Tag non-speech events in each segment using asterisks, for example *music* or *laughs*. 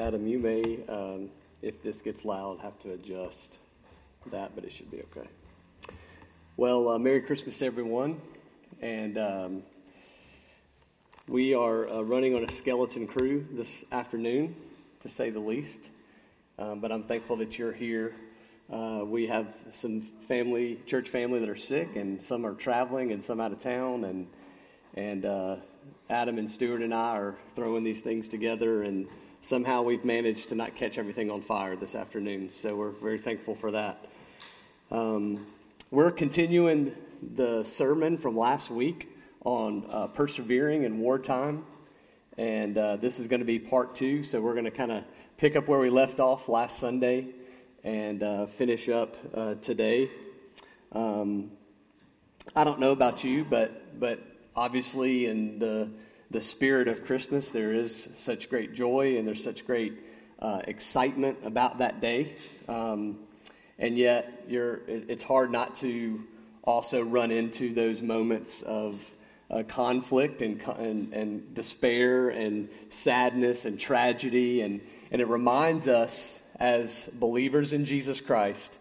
Adam, you may, um, if this gets loud, have to adjust that, but it should be okay. Well, uh, Merry Christmas everyone. And um, we are uh, running on a skeleton crew this afternoon, to say the least. Um, but I'm thankful that you're here. Uh, we have some family, church family that are sick, and some are traveling, and some out of town. And and uh, Adam and Stuart and I are throwing these things together, and somehow we've managed to not catch everything on fire this afternoon. So we're very thankful for that. Um, we're continuing the sermon from last week on uh, persevering in wartime. And uh, this is going to be part two. So we're going to kind of pick up where we left off last Sunday and uh, finish up uh, today. Um, I don't know about you, but, but obviously, in the, the spirit of Christmas, there is such great joy and there's such great uh, excitement about that day. Um, and yet, you're, it, it's hard not to also run into those moments of uh, conflict and, and, and despair and sadness and tragedy. And, and it reminds us as believers in Jesus Christ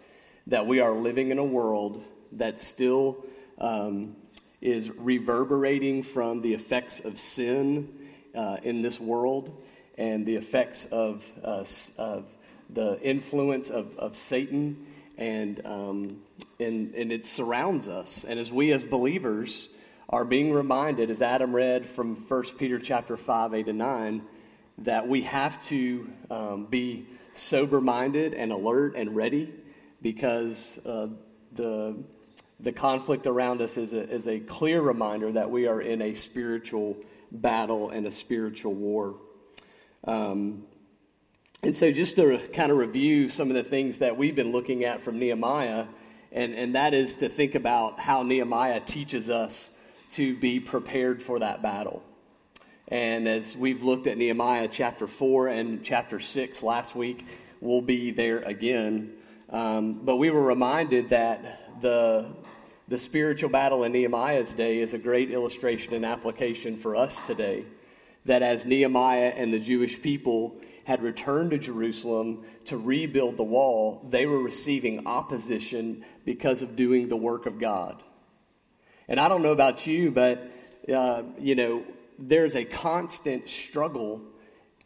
that we are living in a world that still um, is reverberating from the effects of sin uh, in this world and the effects of, uh, of the influence of, of Satan and, um, and, and it surrounds us. And as we as believers are being reminded, as Adam read from 1 Peter chapter 5, 8 and 9, that we have to um, be sober minded and alert and ready because uh, the, the conflict around us is a, is a clear reminder that we are in a spiritual battle and a spiritual war. Um, and so, just to kind of review some of the things that we've been looking at from Nehemiah, and, and that is to think about how Nehemiah teaches us to be prepared for that battle. And as we've looked at Nehemiah chapter 4 and chapter 6 last week, we'll be there again. Um, but we were reminded that the, the spiritual battle in Nehemiah's day is a great illustration and application for us today. That as Nehemiah and the Jewish people had returned to Jerusalem to rebuild the wall, they were receiving opposition because of doing the work of God. And I don't know about you, but, uh, you know, there's a constant struggle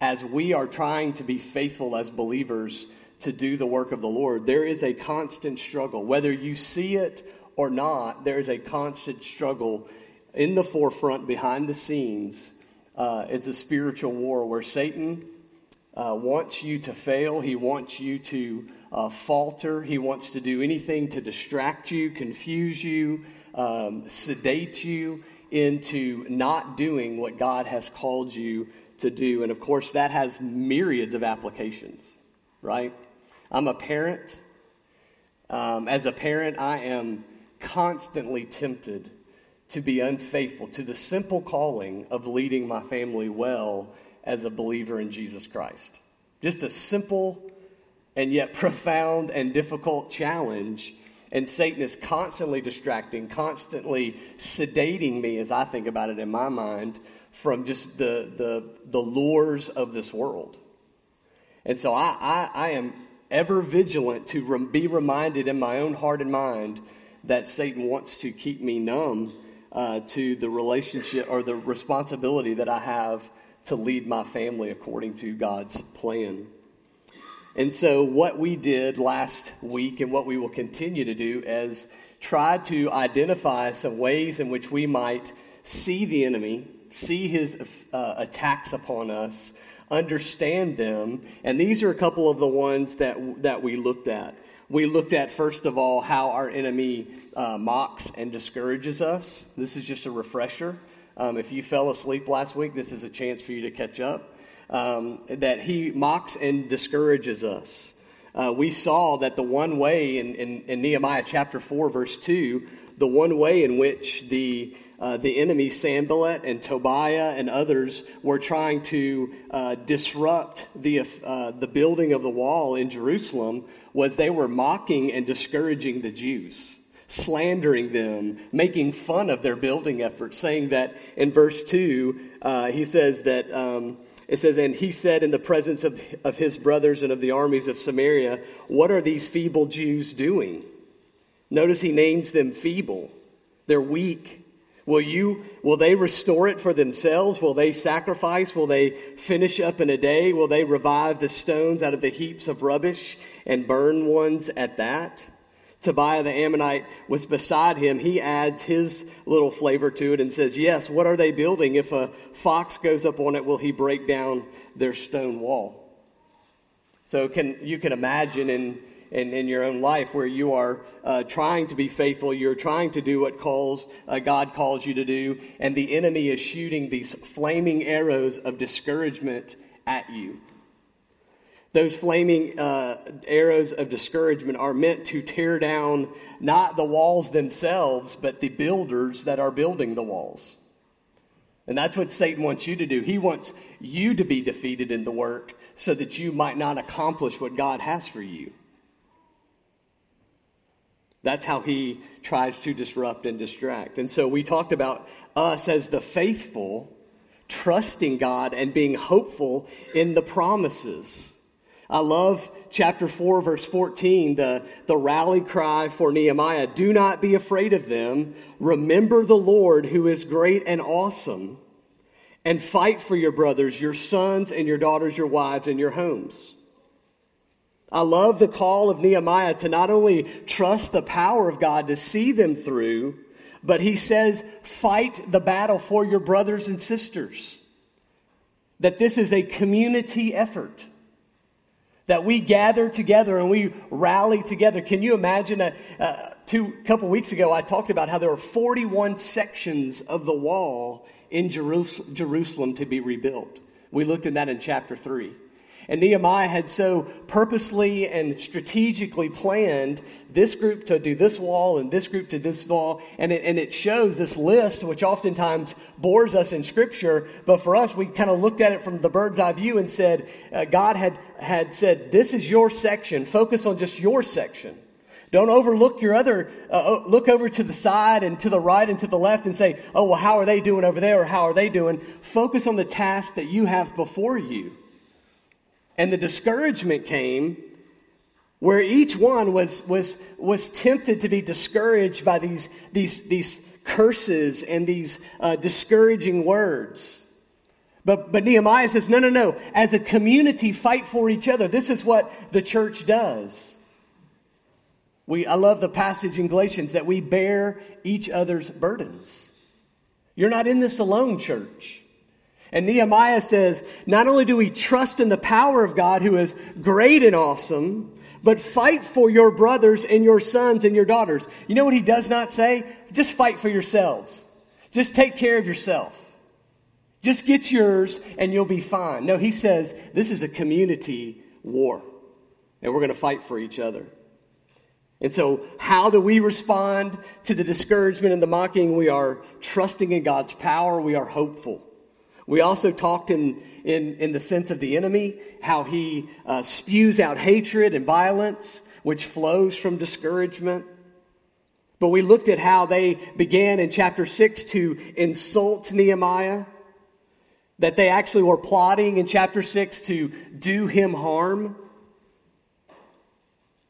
as we are trying to be faithful as believers to do the work of the Lord. There is a constant struggle. Whether you see it or not, there is a constant struggle in the forefront, behind the scenes. Uh, it's a spiritual war where Satan uh, wants you to fail. He wants you to uh, falter. He wants to do anything to distract you, confuse you, um, sedate you into not doing what God has called you to do. And of course, that has myriads of applications, right? I'm a parent. Um, as a parent, I am constantly tempted to be unfaithful to the simple calling of leading my family well as a believer in Jesus Christ. Just a simple and yet *laughs* profound and difficult challenge. And Satan is constantly distracting, constantly sedating me, as I think about it in my mind, from just the, the, the lures of this world. And so I, I, I am ever vigilant to re- be reminded in my own heart and mind that Satan wants to keep me numb uh, to the relationship or the responsibility that I have to lead my family according to God's plan. And so, what we did last week and what we will continue to do is try to identify some ways in which we might see the enemy, see his uh, attacks upon us, understand them. And these are a couple of the ones that, that we looked at. We looked at, first of all, how our enemy uh, mocks and discourages us. This is just a refresher. Um, if you fell asleep last week, this is a chance for you to catch up. Um, that he mocks and discourages us. Uh, we saw that the one way in, in, in, Nehemiah chapter 4, verse 2, the one way in which the, uh, the enemy, Sanballat and Tobiah and others, were trying to uh, disrupt the, uh, the building of the wall in Jerusalem was they were mocking and discouraging the Jews slandering them, making fun of their building efforts, saying that in verse 2, uh, he says that um, it says, And he said in the presence of, of his brothers and of the armies of Samaria, What are these feeble Jews doing? Notice he names them feeble. They're weak. Will you will they restore it for themselves? Will they sacrifice? Will they finish up in a day? Will they revive the stones out of the heaps of rubbish and burn ones at that? Tobiah the Ammonite was beside him. He adds his little flavor to it and says, Yes, what are they building? If a fox goes up on it, will he break down their stone wall? So can you can imagine in in, in your own life where you are uh, trying to be faithful, you're trying to do what calls, uh, God calls you to do, and the enemy is shooting these flaming arrows of discouragement at you. Those flaming uh, arrows of discouragement are meant to tear down not the walls themselves, but the builders that are building the walls. And that's what Satan wants you to do. He wants you to be defeated in the work so that you might not accomplish what God has for you. That's how he tries to disrupt and distract. And so we talked about us as the faithful, trusting God and being hopeful in the promises. I love chapter 4, verse 14, the, the rally cry for Nehemiah Do not be afraid of them. Remember the Lord who is great and awesome, and fight for your brothers, your sons and your daughters, your wives, and your homes. I love the call of Nehemiah to not only trust the power of God to see them through, but he says, fight the battle for your brothers and sisters. That this is a community effort. That we gather together and we rally together. Can you imagine? A, a two couple weeks ago, I talked about how there were 41 sections of the wall in Jerusalem to be rebuilt. We looked at that in chapter 3. And Nehemiah had so purposely and strategically planned this group to do this wall and this group to this wall. And it, and it shows this list, which oftentimes bores us in Scripture. But for us, we kind of looked at it from the bird's eye view and said, uh, God had, had said, This is your section. Focus on just your section. Don't overlook your other, uh, look over to the side and to the right and to the left and say, oh, well, how are they doing over there or how are they doing? Focus on the task that you have before you. And the discouragement came where each one was, was, was tempted to be discouraged by these, these, these curses and these uh, discouraging words. But, but Nehemiah says, no, no, no. As a community, fight for each other. This is what the church does. We, I love the passage in Galatians that we bear each other's burdens. You're not in this alone, church. And Nehemiah says, not only do we trust in the power of God who is great and awesome, but fight for your brothers and your sons and your daughters. You know what he does not say? Just fight for yourselves. Just take care of yourself. Just get yours and you'll be fine. No, he says this is a community war, and we're going to fight for each other. And so, how do we respond to the discouragement and the mocking? We are trusting in God's power, we are hopeful. We also talked in, in, in the sense of the enemy, how he uh, spews out hatred and violence, which flows from discouragement. But we looked at how they began in chapter 6 to insult Nehemiah, that they actually were plotting in chapter 6 to do him harm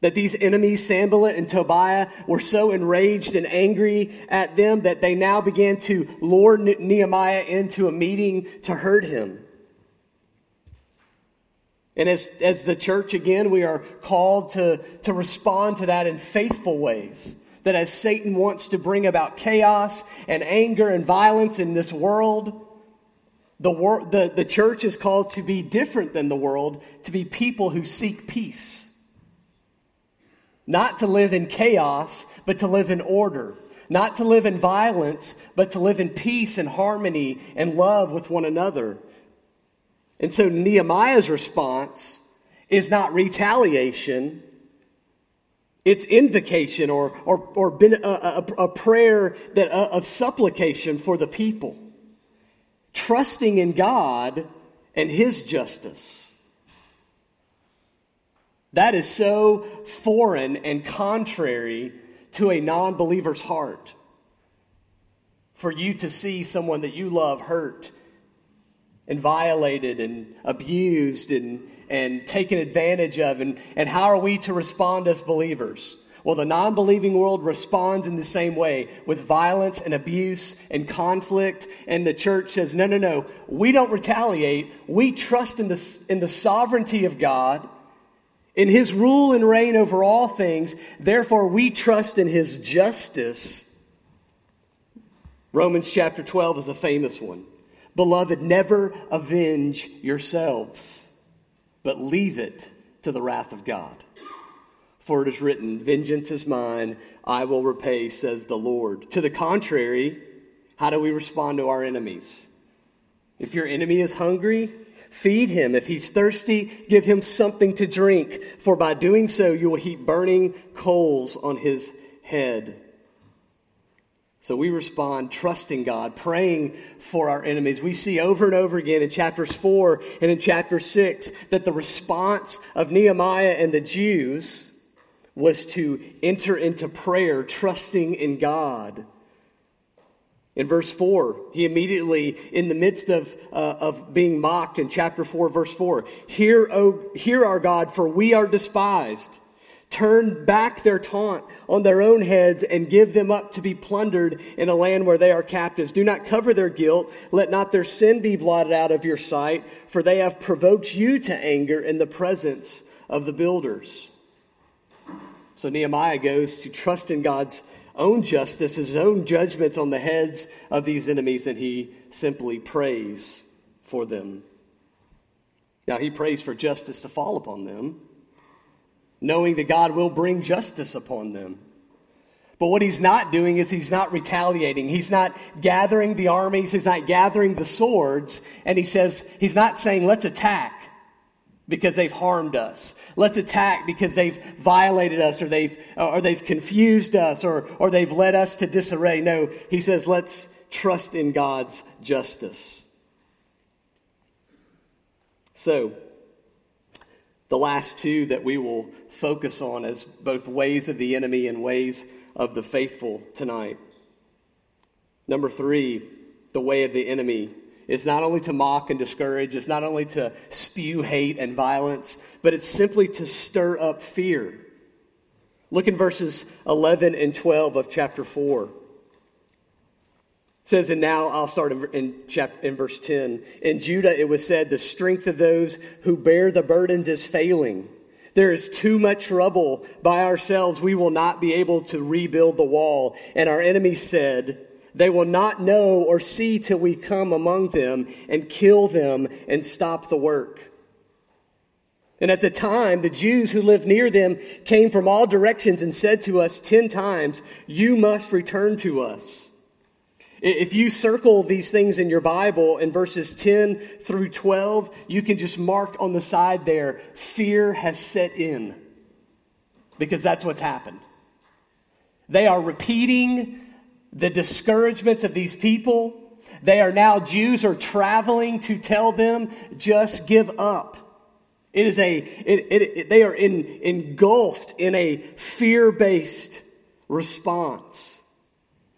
that these enemies, Sanballat and Tobiah, were so enraged and angry at them that they now began to lure Nehemiah into a meeting to hurt him. And as, as the church, again, we are called to, to respond to that in faithful ways. That as Satan wants to bring about chaos and anger and violence in this world, the, wor- the, the church is called to be different than the world, to be people who seek peace not to live in chaos, but to live in order. Not to live in violence, but to live in peace and harmony and love with one another. And so Nehemiah's response is not retaliation, it's invocation or, or, or a, a, a prayer that, uh, of supplication for the people, trusting in God and His justice. That is so foreign and contrary to a non believer's heart. For you to see someone that you love hurt and violated and abused and, and taken advantage of. And, and how are we to respond as believers? Well, the non believing world responds in the same way with violence and abuse and conflict. And the church says, no, no, no, we don't retaliate. We trust in the, in the sovereignty of God, in his rule and reign over all things. Therefore, we trust in his justice. Romans chapter 12 is a famous one. Beloved, never avenge yourselves, but leave it to the wrath of God. For it is written, Vengeance is mine, I will repay, says the Lord. To the contrary, how do we respond to our enemies? If your enemy is hungry, feed him. If he's thirsty, give him something to drink, for by doing so you will heap burning coals on his head. So we respond trusting God, praying for our enemies. We see over and over again in chapters 4 and in chapter 6 that the response of Nehemiah and the Jews was to enter into prayer, trusting in God. In verse 4, he immediately, in the midst of, uh, of being mocked in chapter 4, verse 4, hear, o, hear our God, for we are despised. Turn back their taunt on their own heads and give them up to be plundered in a land where they are captives. Do not cover their guilt. Let not their sin be blotted out of your sight, for they have provoked you to anger in the presence of the builders. So Nehemiah goes to trust in God's own justice, his own judgments on the heads of these enemies, and he simply prays for them. Now, he prays for justice to fall upon them, knowing that God will bring justice upon them. But what he's not doing is he's not retaliating. He's not gathering the armies. He's not gathering the swords. And he says, he's not saying, let's attack because they've harmed us. Let's attack because they've violated us or they've, or they've confused us or, or they've led us to disarray. No, he says, let's trust in God's justice. So, the last two that we will focus on as both ways of the enemy and ways of the faithful tonight. Number three, the way of the enemy it's not only to mock and discourage, it's not only to spew hate and violence, but it's simply to stir up fear. Look in verses 11 and 12 of chapter 4. It says, and now I'll start in, in, chapter, in verse 10. In Judah it was said, the strength of those who bear the burdens is failing. There is too much trouble by ourselves. We will not be able to rebuild the wall. And our enemies said, they will not know or see till we come among them and kill them and stop the work. And at the time, the Jews who lived near them came from all directions and said to us ten times, You must return to us. If you circle these things in your Bible in verses 10 through 12, you can just mark on the side there, fear has set in. Because that's what's happened. They are repeating the discouragements of these people. They are now, Jews are traveling to tell them, just give up. It is a, it, it, it, they are in, engulfed in a fear based response.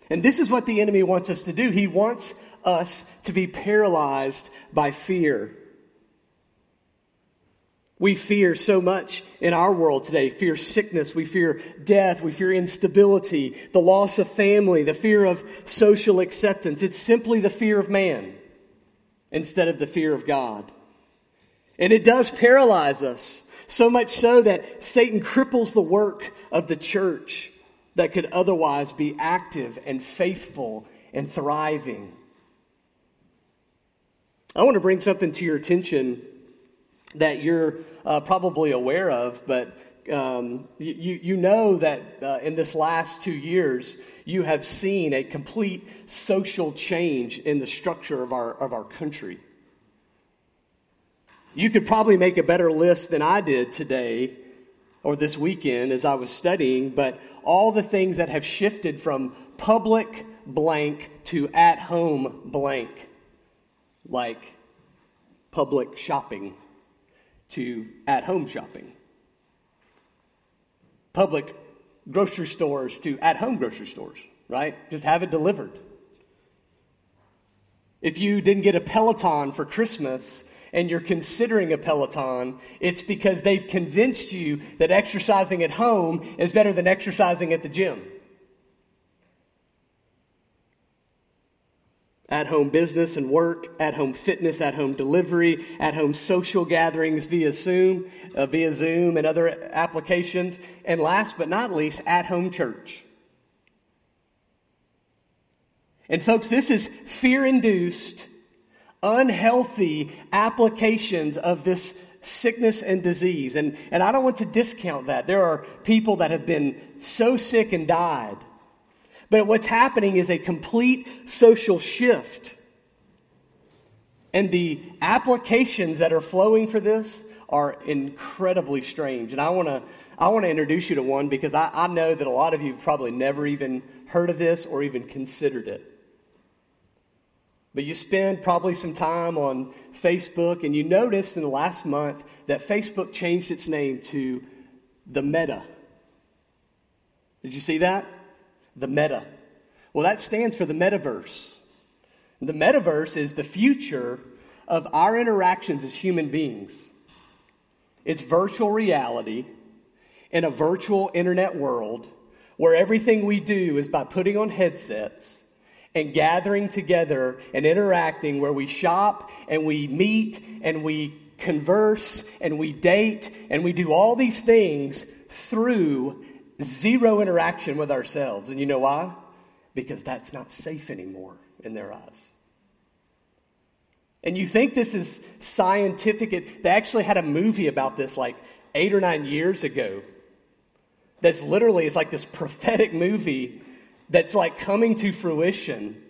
And this is what the enemy wants us to do. He wants us to be paralyzed by fear. We fear so much in our world today. Fear sickness. We fear death. We fear instability, the loss of family, the fear of social acceptance. It's simply the fear of man instead of the fear of God. And it does paralyze us, so much so that Satan cripples the work of the church that could otherwise be active and faithful and thriving. I want to bring something to your attention that you're uh, probably aware of, but um, you, you know that uh, in this last two years, you have seen a complete social change in the structure of our, of our country. You could probably make a better list than I did today or this weekend as I was studying, but all the things that have shifted from public blank to at home blank, like public shopping to at home shopping, public grocery stores to at home grocery stores, right? Just have it delivered. If you didn't get a Peloton for Christmas and you're considering a Peloton, it's because they've convinced you that exercising at home is better than exercising at the gym. At home business and work, at home fitness, at home delivery, at home social gatherings via Zoom, uh, via Zoom and other applications, and last but not least, at home church. And folks, this is fear induced, unhealthy applications of this sickness and disease. And, and I don't want to discount that. There are people that have been so sick and died but what's happening is a complete social shift. And the applications that are flowing for this are incredibly strange. And I want to I want to introduce you to one because I, I know that a lot of you have probably never even heard of this or even considered it. But you spend probably some time on Facebook and you noticed in the last month that Facebook changed its name to the Meta. Did you see that? The meta. Well, that stands for the metaverse. The metaverse is the future of our interactions as human beings. It's virtual reality in a virtual internet world where everything we do is by putting on headsets and gathering together and interacting, where we shop and we meet and we converse and we date and we do all these things through zero interaction with ourselves. And you know why? Because that's not safe anymore in their eyes. And you think this is scientific. They actually had a movie about this like eight or nine years ago. That's literally, it's like this prophetic movie that's like coming to fruition.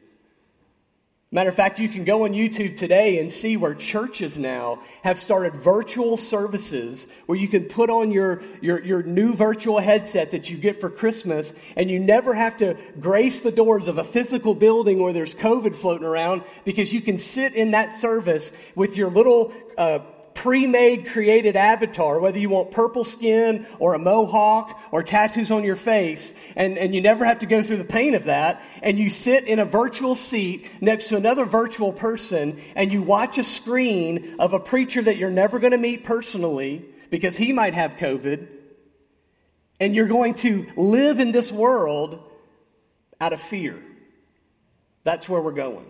Matter of fact, you can go on YouTube today and see where churches now have started virtual services where you can put on your, your, your new virtual headset that you get for Christmas and you never have to grace the doors of a physical building where there's COVID floating around because you can sit in that service with your little uh, pre made created avatar, whether you want purple skin or a mohawk or tattoos on your face, and, and you never have to go through the pain of that, and you sit in a virtual seat next to another virtual person, and you watch a screen of a preacher that you're never going to meet personally because he might have COVID, and you're going to live in this world out of fear. That's where we're going.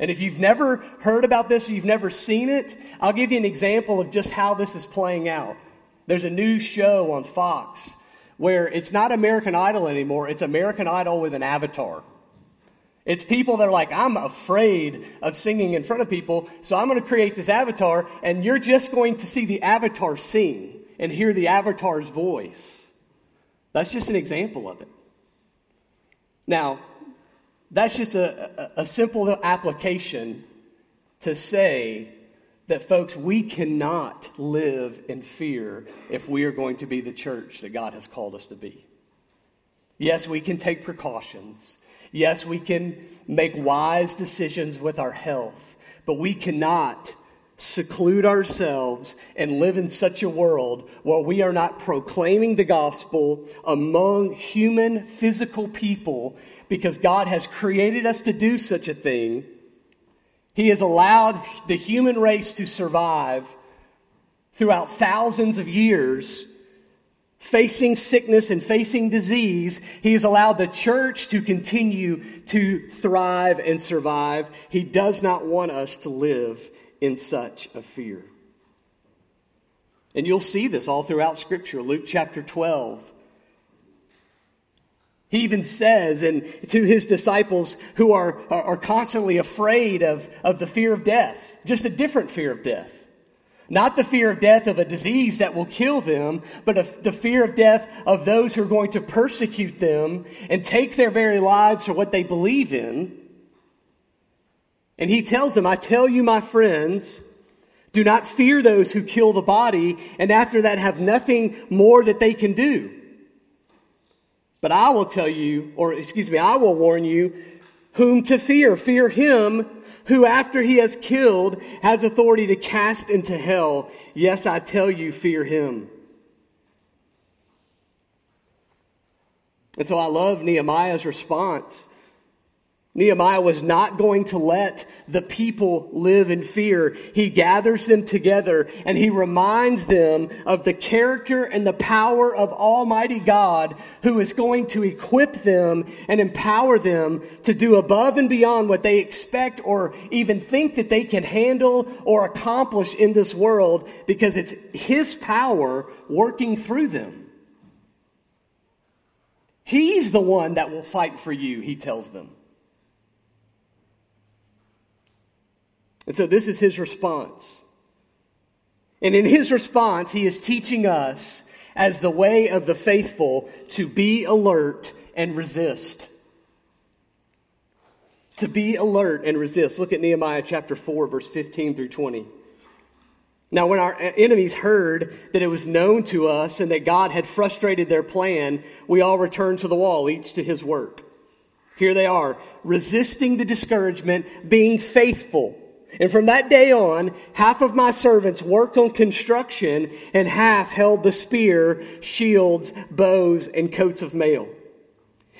And if you've never heard about this or you've never seen it, I'll give you an example of just how this is playing out. There's a new show on Fox where it's not American Idol anymore, it's American Idol with an avatar. It's people that are like, I'm afraid of singing in front of people, so I'm going to create this avatar, and you're just going to see the avatar sing and hear the avatar's voice. That's just an example of it. Now, that's just a, a, simple application to say that, folks, we cannot live in fear if we are going to be the church that God has called us to be. Yes, we can take precautions. Yes, we can make wise decisions with our health, but we cannot seclude ourselves and live in such a world where we are not proclaiming the gospel among human, physical people because God has created us to do such a thing. He has allowed the human race to survive throughout thousands of years, facing sickness and facing disease. He has allowed the church to continue to thrive and survive. He does not want us to live in such a fear. And you'll see this all throughout Scripture. Luke chapter 12. He even says, and to his disciples who are, are, constantly afraid of, of the fear of death, just a different fear of death. Not the fear of death of a disease that will kill them, but the fear of death of those who are going to persecute them and take their very lives for what they believe in. And he tells them, I tell you, my friends, do not fear those who kill the body and after that have nothing more that they can do. But I will tell you, or excuse me, I will warn you whom to fear. Fear him who, after he has killed, has authority to cast into hell. Yes, I tell you, fear him. And so I love Nehemiah's response Nehemiah was not going to let the people live in fear. He gathers them together and he reminds them of the character and the power of Almighty God who is going to equip them and empower them to do above and beyond what they expect or even think that they can handle or accomplish in this world because it's his power working through them. He's the one that will fight for you, he tells them. And so this is his response. And in his response, he is teaching us as the way of the faithful to be alert and resist. To be alert and resist. Look at Nehemiah chapter 4, verse 15 through 20. Now, when our enemies heard that it was known to us and that God had frustrated their plan, we all returned to the wall, each to his work. Here they are, resisting the discouragement, being faithful and from that day on, half of my servants worked on construction and half held the spear, shields, bows, and coats of mail.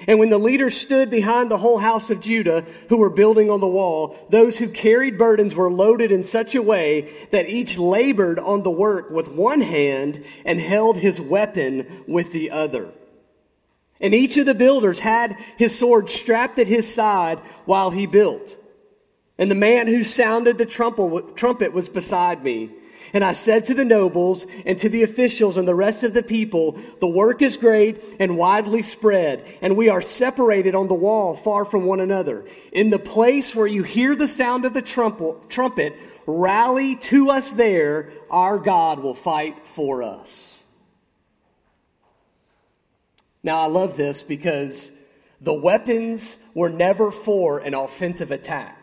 And when the leaders stood behind the whole house of Judah who were building on the wall, those who carried burdens were loaded in such a way that each labored on the work with one hand and held his weapon with the other. And each of the builders had his sword strapped at his side while he built. And the man who sounded the trumpet was beside me. And I said to the nobles and to the officials and the rest of the people, the work is great and widely spread, and we are separated on the wall far from one another. In the place where you hear the sound of the trumpet, rally to us there. Our God will fight for us. Now, I love this because the weapons were never for an offensive attack.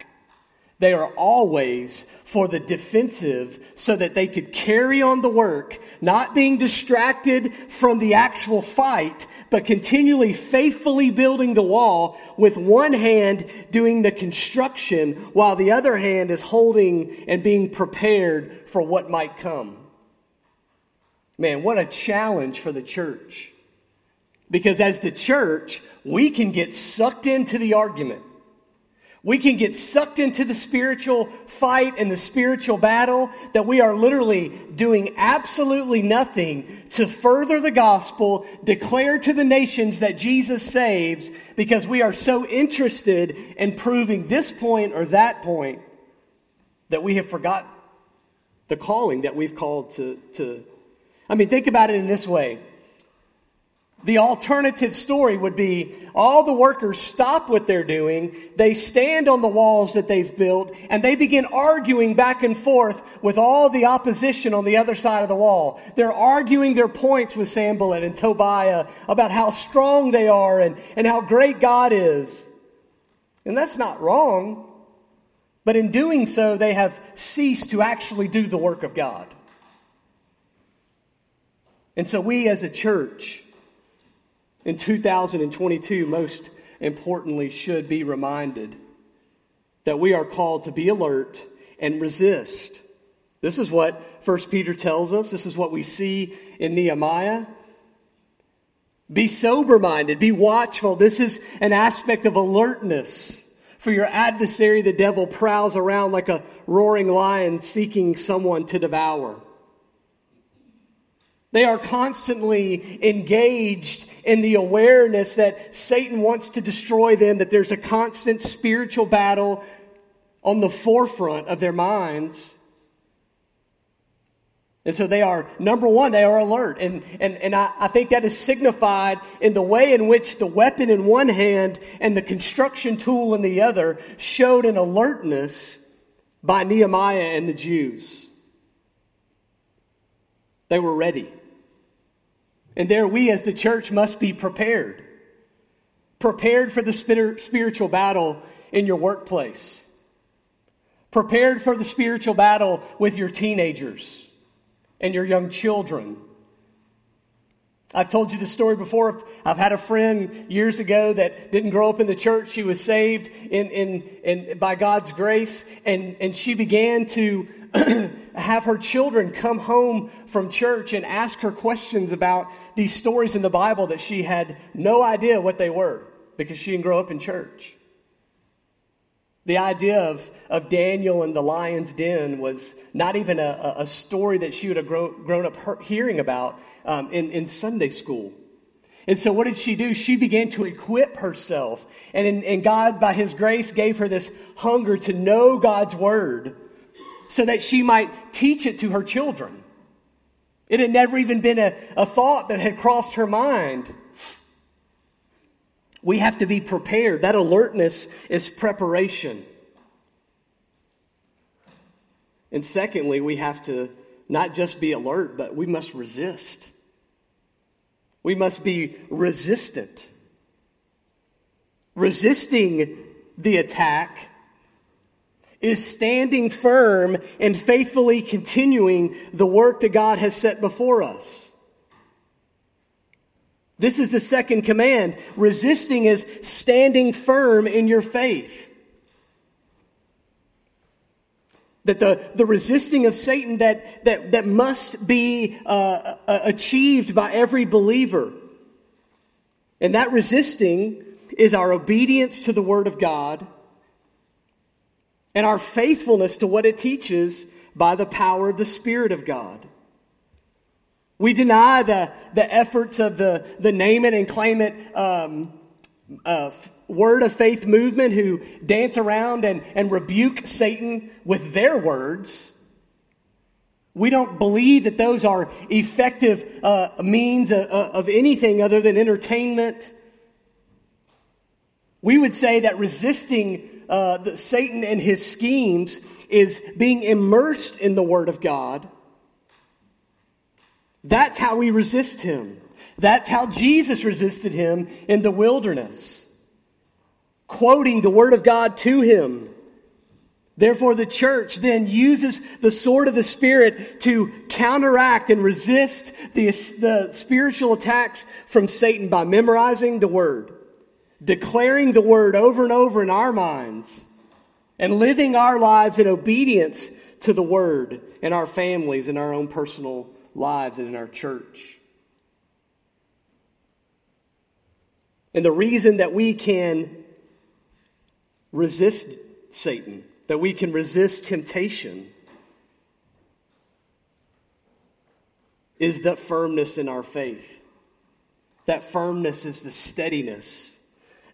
They are always for the defensive so that they could carry on the work, not being distracted from the actual fight, but continually faithfully building the wall with one hand doing the construction while the other hand is holding and being prepared for what might come. Man, what a challenge for the church. Because as the church, we can get sucked into the argument. We can get sucked into the spiritual fight and the spiritual battle that we are literally doing absolutely nothing to further the gospel, declare to the nations that Jesus saves, because we are so interested in proving this point or that point that we have forgot the calling that we've called to. to I mean, think about it in this way. The alternative story would be all the workers stop what they're doing, they stand on the walls that they've built, and they begin arguing back and forth with all the opposition on the other side of the wall. They're arguing their points with Sanballat and Tobiah about how strong they are and, and how great God is. And that's not wrong. But in doing so, they have ceased to actually do the work of God. And so we as a church, in 2022, most importantly, should be reminded that we are called to be alert and resist. This is what 1 Peter tells us. This is what we see in Nehemiah. Be sober minded, be watchful. This is an aspect of alertness. For your adversary, the devil, prowls around like a roaring lion seeking someone to devour. They are constantly engaged in the awareness that Satan wants to destroy them, that there's a constant spiritual battle on the forefront of their minds. And so they are, number one, they are alert. And, and, and I, I think that is signified in the way in which the weapon in one hand and the construction tool in the other showed an alertness by Nehemiah and the Jews. They were ready. And there we as the church must be prepared. Prepared for the spiritual battle in your workplace. Prepared for the spiritual battle with your teenagers and your young children. I've told you the story before. I've had a friend years ago that didn't grow up in the church. She was saved in, in, in, by God's grace, and, and she began to *clears throat* have her children come home from church and ask her questions about these stories in the Bible that she had no idea what they were because she didn't grow up in church. The idea of, of Daniel and the lion's den was not even a, a story that she would have grown, grown up hearing about um, in, in Sunday school. And so, what did she do? She began to equip herself. And, and God, by His grace, gave her this hunger to know God's Word so that she might teach it to her children. It had never even been a, a thought that had crossed her mind. We have to be prepared. That alertness is preparation. And secondly, we have to not just be alert, but we must resist. We must be resistant. Resisting the attack is standing firm and faithfully continuing the work that God has set before us. This is the second command. Resisting is standing firm in your faith. That the, the resisting of Satan that, that, that must be uh, uh, achieved by every believer. And that resisting is our obedience to the Word of God and our faithfulness to what it teaches by the power of the Spirit of God. We deny the, the efforts of the, the name it and claim it um, uh, word of faith movement who dance around and, and rebuke Satan with their words. We don't believe that those are effective uh, means of, of anything other than entertainment. We would say that resisting uh, the, Satan and his schemes is being immersed in the Word of God. That's how we resist him. That's how Jesus resisted him in the wilderness, quoting the Word of God to him. Therefore, the church then uses the sword of the Spirit to counteract and resist the, the spiritual attacks from Satan by memorizing the Word declaring the word over and over in our minds, and living our lives in obedience to the word in our families, in our own personal lives, and in our church. And the reason that we can resist Satan, that we can resist temptation, is that firmness in our faith. That firmness is the steadiness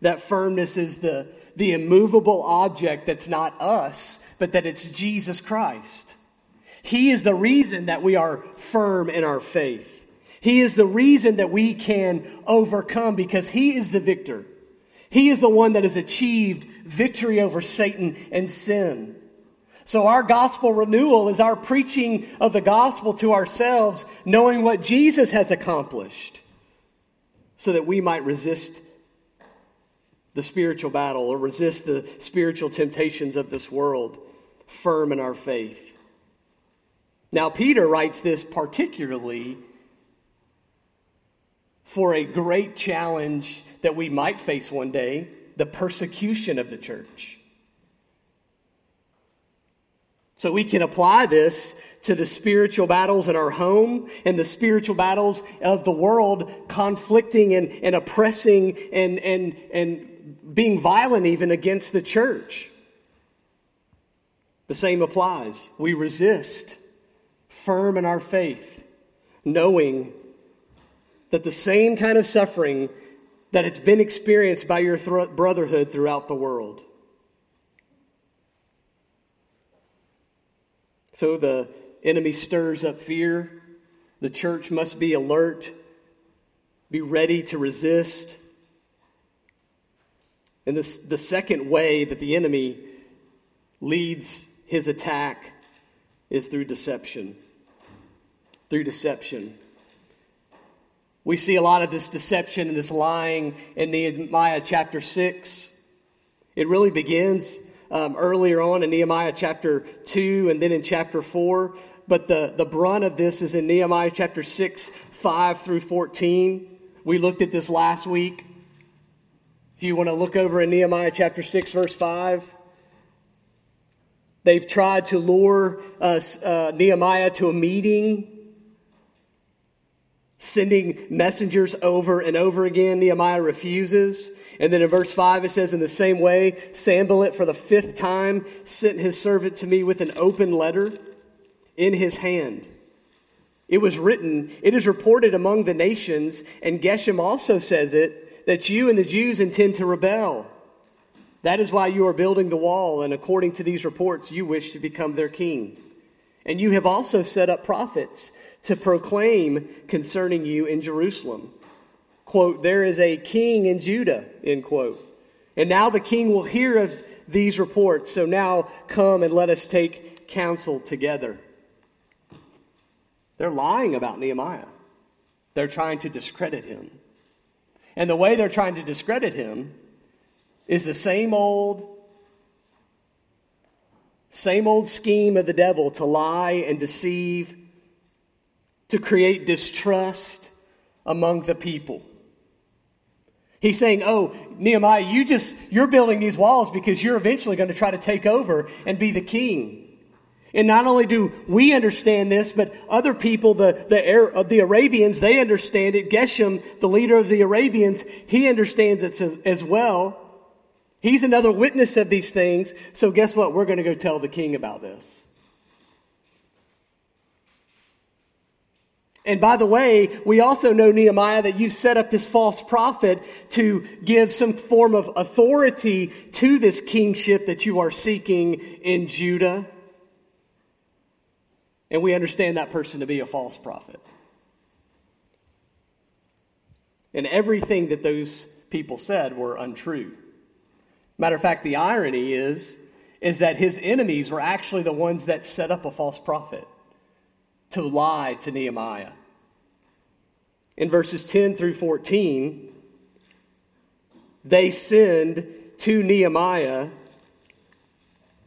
that firmness is the, the immovable object that's not us, but that it's Jesus Christ. He is the reason that we are firm in our faith. He is the reason that we can overcome because He is the victor. He is the one that has achieved victory over Satan and sin. So our gospel renewal is our preaching of the gospel to ourselves, knowing what Jesus has accomplished, so that we might resist the spiritual battle or resist the spiritual temptations of this world, firm in our faith. Now, Peter writes this particularly for a great challenge that we might face one day the persecution of the church. So we can apply this to the spiritual battles in our home and the spiritual battles of the world conflicting and, and oppressing and, and, and being violent even against the church. The same applies. We resist, firm in our faith, knowing that the same kind of suffering that it's been experienced by your th- brotherhood throughout the world. So the enemy stirs up fear. The church must be alert, be ready to resist. And this, the second way that the enemy leads his attack is through deception. Through deception. We see a lot of this deception and this lying in Nehemiah chapter 6. It really begins um, earlier on in Nehemiah chapter 2 and then in chapter 4. But the, the brunt of this is in Nehemiah chapter 6, 5 through 14. We looked at this last week. If you want to look over in Nehemiah chapter 6, verse 5, they've tried to lure uh, uh, Nehemiah to a meeting sending messengers over and over again. Nehemiah refuses. And then in verse 5, it says, In the same way, Sanballat, for the fifth time, sent his servant to me with an open letter in his hand. It was written, it is reported among the nations, and Geshem also says it, that you and the Jews intend to rebel. That is why you are building the wall, and according to these reports, you wish to become their king. And you have also set up prophets to proclaim concerning you in Jerusalem. Quote, there is a king in Judah, end quote. And now the king will hear of these reports. So now come and let us take counsel together. They're lying about Nehemiah. They're trying to discredit him. And the way they're trying to discredit him is the same old same old scheme of the devil to lie and deceive, to create distrust among the people. He's saying, Oh, Nehemiah, you just, you're building these walls because you're eventually going to try to take over and be the king. And not only do we understand this, but other people, the, the, the Arabians, they understand it. Geshem, the leader of the Arabians, he understands it as, as well. He's another witness of these things. So guess what? We're going to go tell the king about this. And by the way, we also know, Nehemiah, that you've set up this false prophet to give some form of authority to this kingship that you are seeking in Judah. And we understand that person to be a false prophet. And everything that those people said were untrue. Matter of fact, the irony is, is that his enemies were actually the ones that set up a false prophet to lie to Nehemiah. In verses 10 through 14, they send to Nehemiah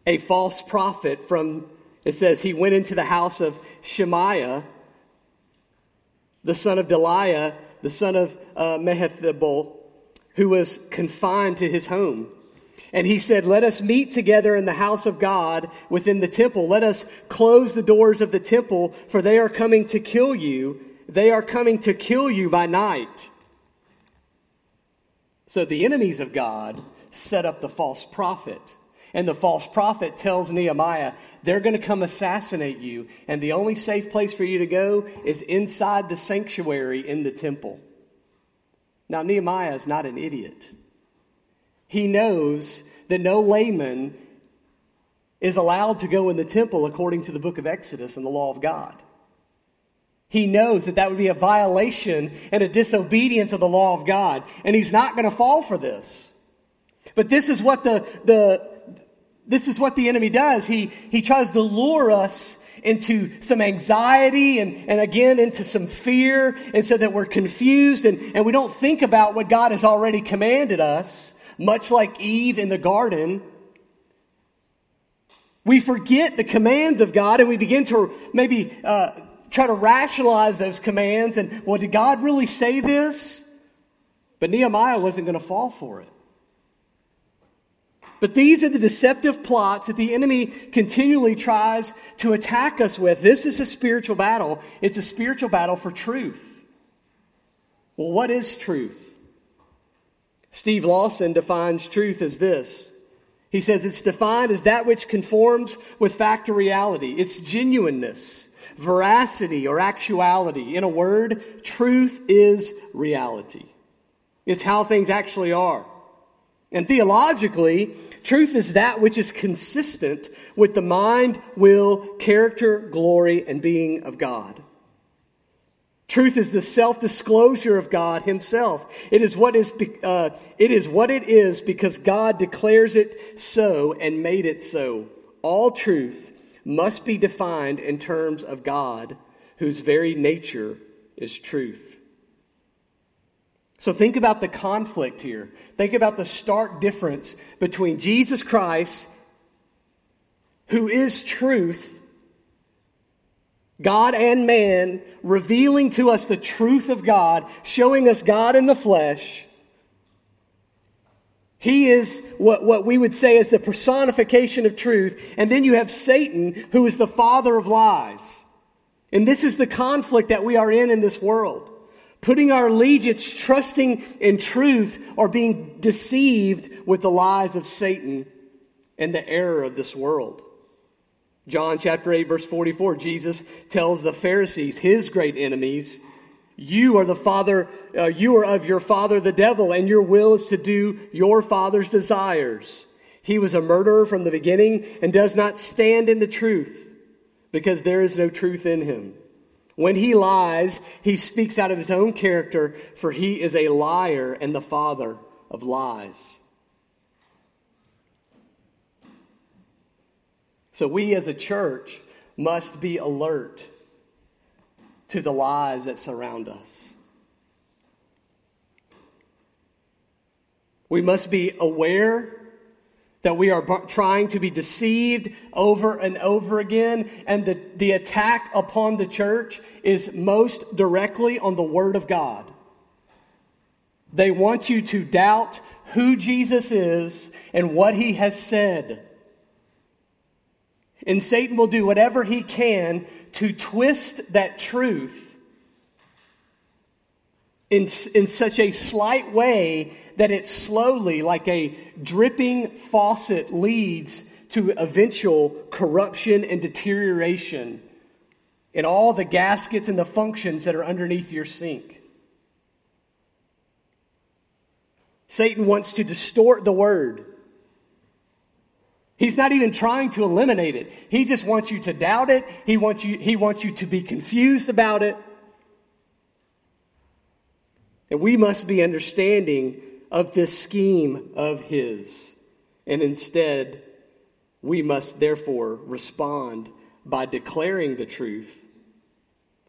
a false prophet from it says he went into the house of Shemaiah, the son of Delaiah, the son of uh, who was confined to his home. And he said, Let us meet together in the house of God within the temple. Let us close the doors of the temple, for they are coming to kill you. They are coming to kill you by night. So the enemies of God set up the false prophet. And the false prophet tells Nehemiah, they're going to come assassinate you, and the only safe place for you to go is inside the sanctuary in the temple. Now, Nehemiah is not an idiot. He knows that no layman is allowed to go in the temple according to the book of Exodus and the law of God. He knows that that would be a violation and a disobedience of the law of God, and he's not going to fall for this. But this is what the, the, this is what the enemy does. He, he tries to lure us into some anxiety and, and again into some fear, and so that we're confused and, and we don't think about what God has already commanded us, much like Eve in the garden. We forget the commands of God and we begin to maybe uh, try to rationalize those commands. And, well, did God really say this? But Nehemiah wasn't going to fall for it. But these are the deceptive plots that the enemy continually tries to attack us with. This is a spiritual battle. It's a spiritual battle for truth. Well, what is truth? Steve Lawson defines truth as this. He says it's defined as that which conforms with fact or reality, its genuineness, veracity, or actuality. In a word, truth is reality. It's how things actually are. And theologically, truth is that which is consistent with the mind, will, character, glory, and being of God. Truth is the self disclosure of God Himself. It is, what is, uh, it is what it is because God declares it so and made it so. All truth must be defined in terms of God, whose very nature is truth. So think about the conflict here. Think about the stark difference between Jesus Christ, who is truth, God and man, revealing to us the truth of God, showing us God in the flesh. He is what, what we would say is the personification of truth. And then you have Satan, who is the father of lies. And this is the conflict that we are in in this world. putting our allegiance, trusting in truth, or being deceived with the lies of Satan and the error of this world. John chapter 8, verse 44, Jesus tells the Pharisees, his great enemies, You are the father, uh, you are of your father the devil, and your will is to do your father's desires. He was a murderer from the beginning and does not stand in the truth because there is no truth in him. When he lies, he speaks out of his own character, for he is a liar and the father of lies. So we as a church must be alert to the lies that surround us. We must be aware that we are trying to be deceived over and over again. And the, the attack upon the church is most directly on the Word of God. They want you to doubt who Jesus is and what he has said. And Satan will do whatever he can to twist that truth in, in such a slight way that it slowly, like a dripping faucet, leads to eventual corruption and deterioration in all the gaskets and the functions that are underneath your sink. Satan wants to distort the word. He's not even trying to eliminate it. He just wants you to doubt it. He wants you, he wants you to be confused about it. And we must be understanding of this scheme of His. And instead, we must therefore respond by declaring the truth,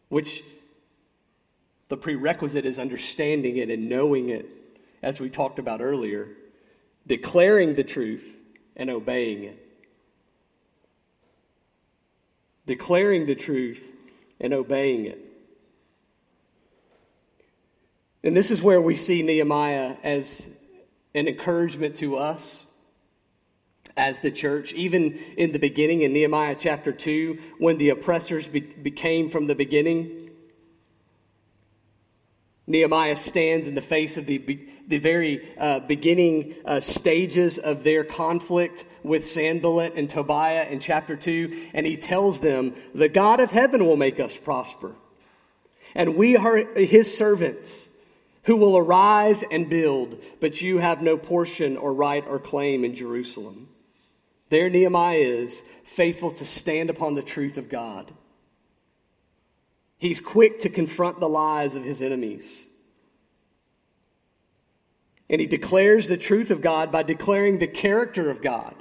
which the prerequisite is understanding it and knowing it, as we talked about earlier, declaring the truth and obeying it. Declaring the truth and obeying it. And this is where we see Nehemiah as an encouragement to us as the church. Even in the beginning, in Nehemiah chapter 2, when the oppressors be- became from the beginning, Nehemiah stands in the face of the, the very uh, beginning uh, stages of their conflict with Sanballat and Tobiah in chapter 2, and he tells them, The God of heaven will make us prosper, and we are his servants who will arise and build, but you have no portion or right or claim in Jerusalem. There Nehemiah is, faithful to stand upon the truth of God. He's quick to confront the lies of his enemies. And he declares the truth of God by declaring the character of God.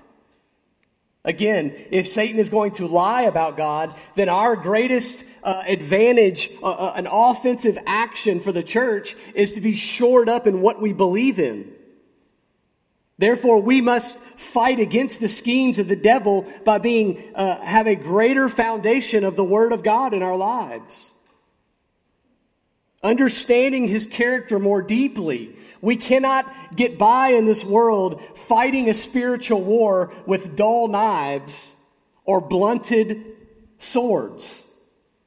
Again, if Satan is going to lie about God, then our greatest uh, advantage, uh, uh, an offensive action for the church, is to be shored up in what we believe in. Therefore, we must fight against the schemes of the devil by being uh, have a greater foundation of the Word of God in our lives. Understanding His character more deeply, we cannot get by in this world fighting a spiritual war with dull knives or blunted swords.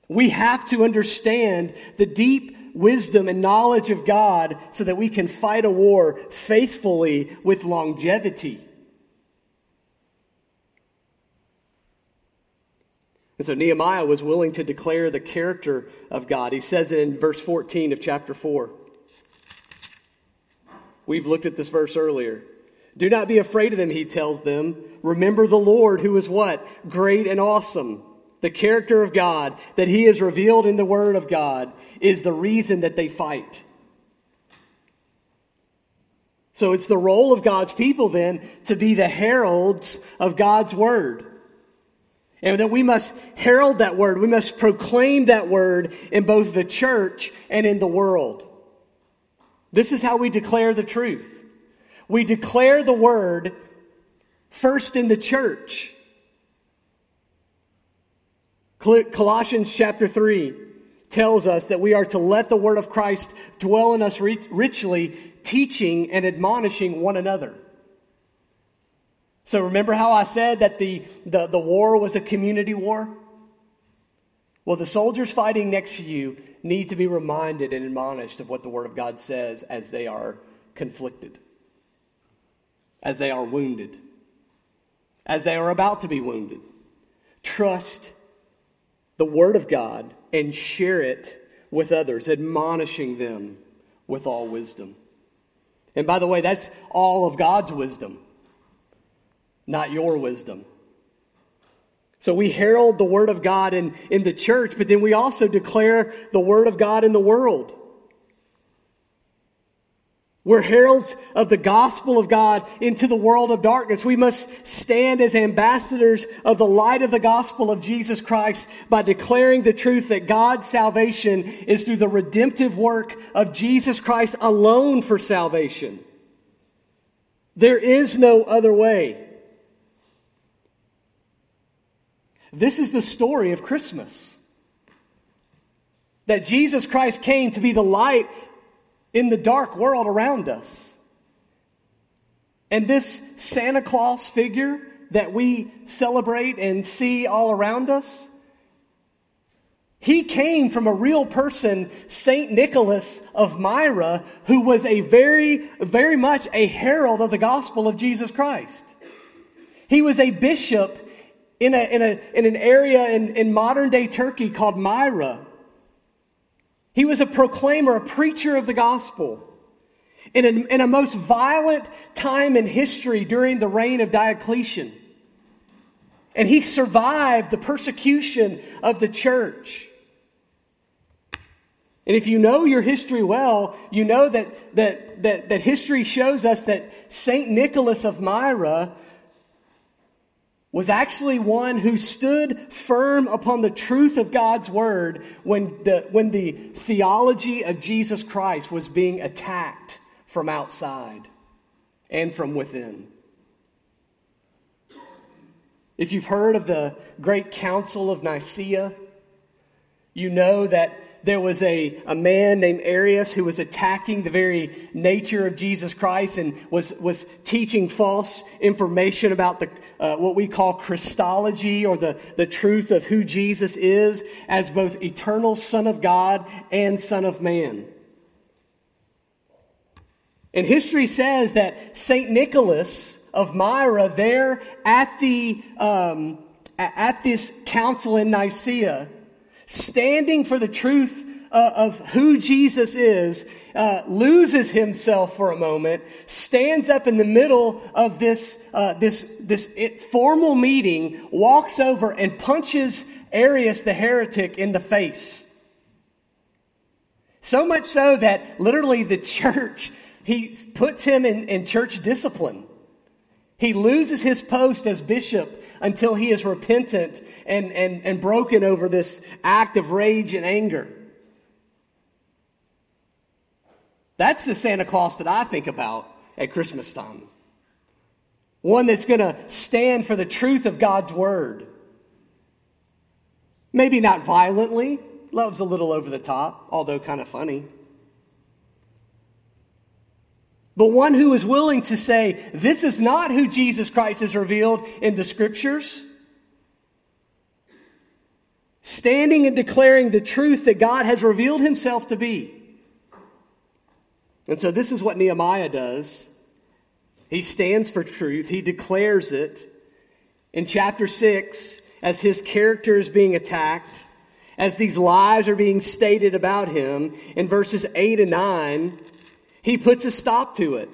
We have to understand the deep wisdom and knowledge of God so that we can fight a war faithfully with longevity. And so Nehemiah was willing to declare the character of God. He says it in verse 14 of chapter 4. We've looked at this verse earlier. Do not be afraid of them, he tells them. Remember the Lord, who is what? Great and awesome. The character of God that he has revealed in the Word of God is the reason that they fight. So it's the role of God's people then to be the heralds of God's Word. And that we must herald that Word. We must proclaim that Word in both the church and in the world. This is how we declare the truth. We declare the word first in the church. Colossians chapter 3 tells us that we are to let the word of Christ dwell in us richly, teaching and admonishing one another. So remember how I said that the, the, the war was a community war? Well, the soldiers fighting next to you need to be reminded and admonished of what the Word of God says as they are conflicted, as they are wounded, as they are about to be wounded. Trust the Word of God and share it with others, admonishing them with all wisdom. And by the way, that's all of God's wisdom, not your wisdom. So we herald the Word of God in, in the church, but then we also declare the Word of God in the world. We're heralds of the gospel of God into the world of darkness. We must stand as ambassadors of the light of the gospel of Jesus Christ by declaring the truth that God's salvation is through the redemptive work of Jesus Christ alone for salvation. There is no other way. This is the story of Christmas. That Jesus Christ came to be the light in the dark world around us. And this Santa Claus figure that we celebrate and see all around us, he came from a real person, St. Nicholas of Myra, who was a very, very much a herald of the gospel of Jesus Christ. He was a bishop in, a, in, a, in an area in, in modern day Turkey called Myra. He was a proclaimer, a preacher of the gospel. In a, in a most violent time in history during the reign of Diocletian. And he survived the persecution of the church. And if you know your history well, you know that, that, that, that history shows us that St. Nicholas of Myra was actually one who stood firm upon the truth of God's word when the, when the theology of Jesus Christ was being attacked from outside and from within. If you've heard of the great council of Nicaea, you know that there was a, a man named Arius who was attacking the very nature of Jesus Christ and was, was teaching false information about the, uh, what we call Christology or the, the truth of who Jesus is as both eternal Son of God and Son of Man. And history says that St. Nicholas of Myra, there at, the, um, at this council in Nicaea, standing for the truth uh, of who Jesus is, uh, loses himself for a moment, stands up in the middle of this, uh, this, this formal meeting, walks over and punches Arius the heretic in the face. So much so that literally the church, he puts him in, in church discipline. He loses his post as bishop until he is repentant and, and, and broken over this act of rage and anger. That's the Santa Claus that I think about at Christmas time. One that's going to stand for the truth of God's word. Maybe not violently. Love's a little over the top, although kind of funny but one who is willing to say, This is not who Jesus Christ is revealed in the scriptures. Standing and declaring the truth that God has revealed himself to be. And so, this is what Nehemiah does. He stands for truth, he declares it. In chapter 6, as his character is being attacked, as these lies are being stated about him, in verses 8 and 9, he puts a stop to it.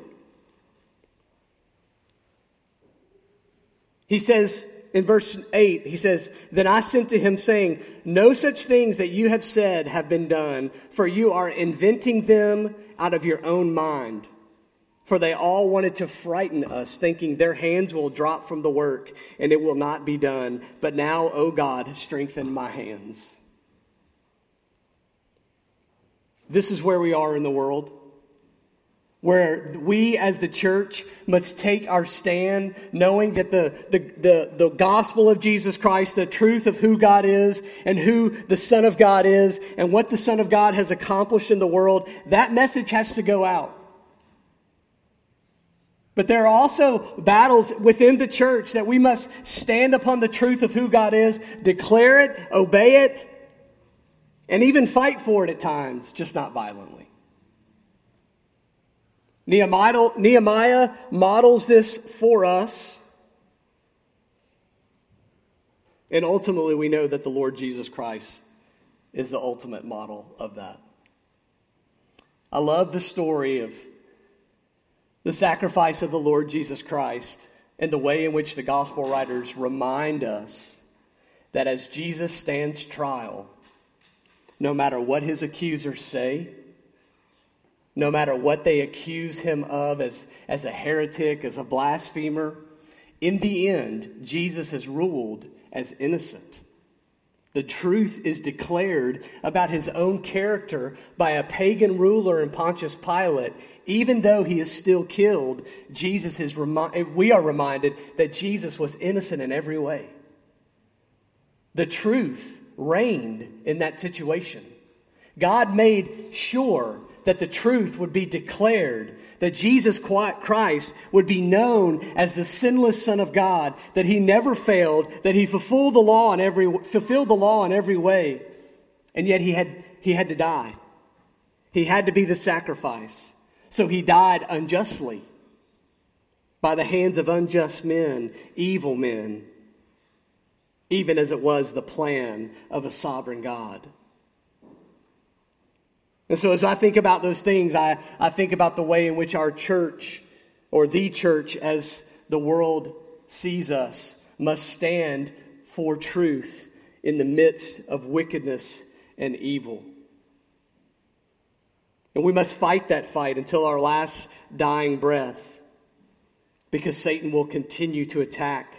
He says in verse 8, he says, Then I sent to him, saying, No such things that you have said have been done, for you are inventing them out of your own mind. For they all wanted to frighten us, thinking their hands will drop from the work and it will not be done. But now, O God, strengthen my hands. This is where we are in the world where we as the church must take our stand knowing that the, the, the, the, gospel of Jesus Christ, the truth of who God is and who the Son of God is and what the Son of God has accomplished in the world, that message has to go out. But there are also battles within the church that we must stand upon the truth of who God is, declare it, obey it, and even fight for it at times, just not violently. Nehemiah, models this for us. And ultimately, we know that the Lord Jesus Christ is the ultimate model of that. I love the story of the sacrifice of the Lord Jesus Christ and the way in which the gospel writers remind us that as Jesus stands trial, no matter what his accusers say, no matter what they accuse him of as, as a heretic, as a blasphemer, in the end, Jesus is ruled as innocent. The truth is declared about his own character by a pagan ruler in Pontius Pilate. Even though he is still killed, Jesus is remi- we are reminded that Jesus was innocent in every way. The truth reigned in that situation. God made sure that the truth would be declared, that Jesus Christ would be known as the sinless Son of God, that he never failed, that he fulfilled the law in every, fulfilled the law in every way, and yet he had, he had to die. He had to be the sacrifice. So he died unjustly by the hands of unjust men, evil men, even as it was the plan of a sovereign God. And so, as I think about those things, I, I think about the way in which our church, or the church as the world sees us, must stand for truth in the midst of wickedness and evil. And we must fight that fight until our last dying breath because Satan will continue to attack.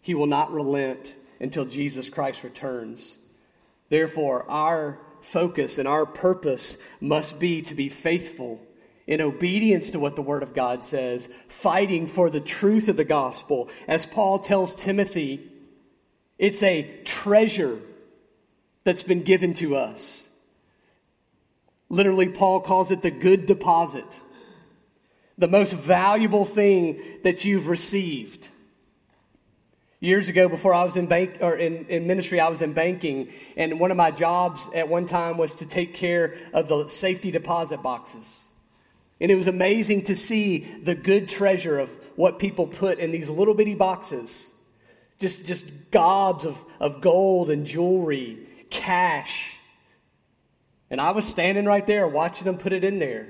He will not relent until Jesus Christ returns. Therefore, our focus and our purpose must be to be faithful in obedience to what the Word of God says, fighting for the truth of the gospel. As Paul tells Timothy, it's a treasure that's been given to us. Literally, Paul calls it the good deposit, the most valuable thing that you've received. Years ago, before I was in bank or in, in ministry, I was in banking, and one of my jobs at one time was to take care of the safety deposit boxes. And it was amazing to see the good treasure of what people put in these little bitty boxes. Just, just gobs of, of gold and jewelry, cash. And I was standing right there watching them put it in there,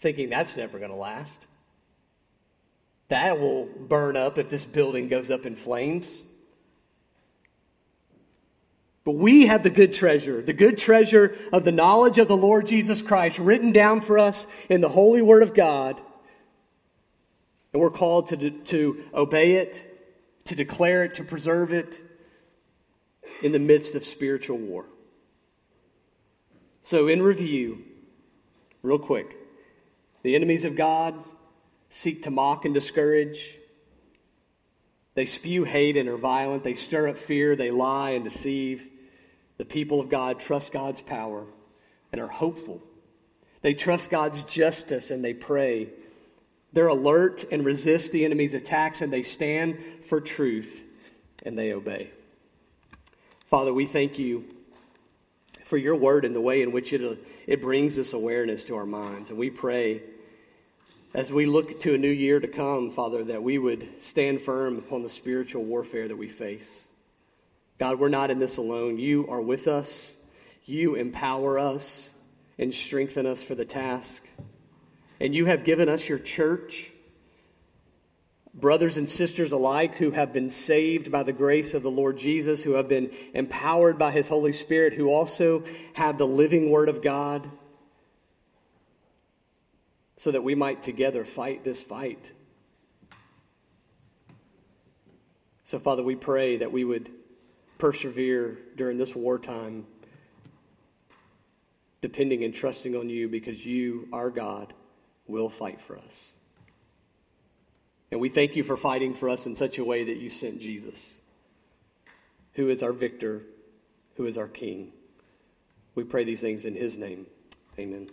thinking that's never going to last. That will burn up if this building goes up in flames. But we have the good treasure, the good treasure of the knowledge of the Lord Jesus Christ written down for us in the holy word of God. And we're called to, to obey it, to declare it, to preserve it in the midst of spiritual war. So, in review, real quick, the enemies of God seek to mock and discourage. They spew hate and are violent. They stir up fear. They lie and deceive. The people of God trust God's power and are hopeful. They trust God's justice and they pray. They're alert and resist the enemy's attacks and they stand for truth and they obey. Father, we thank you for your word and the way in which it, uh, it brings this awareness to our minds. And we pray as we look to a new year to come, Father, that we would stand firm upon the spiritual warfare that we face. God, we're not in this alone. You are with us. You empower us and strengthen us for the task. And you have given us your church, brothers and sisters alike who have been saved by the grace of the Lord Jesus, who have been empowered by his Holy Spirit, who also have the living Word of God so that we might together fight this fight. So, Father, we pray that we would persevere during this wartime, depending and trusting on you because you, our God, will fight for us. And we thank you for fighting for us in such a way that you sent Jesus, who is our victor, who is our king. We pray these things in his name. Amen.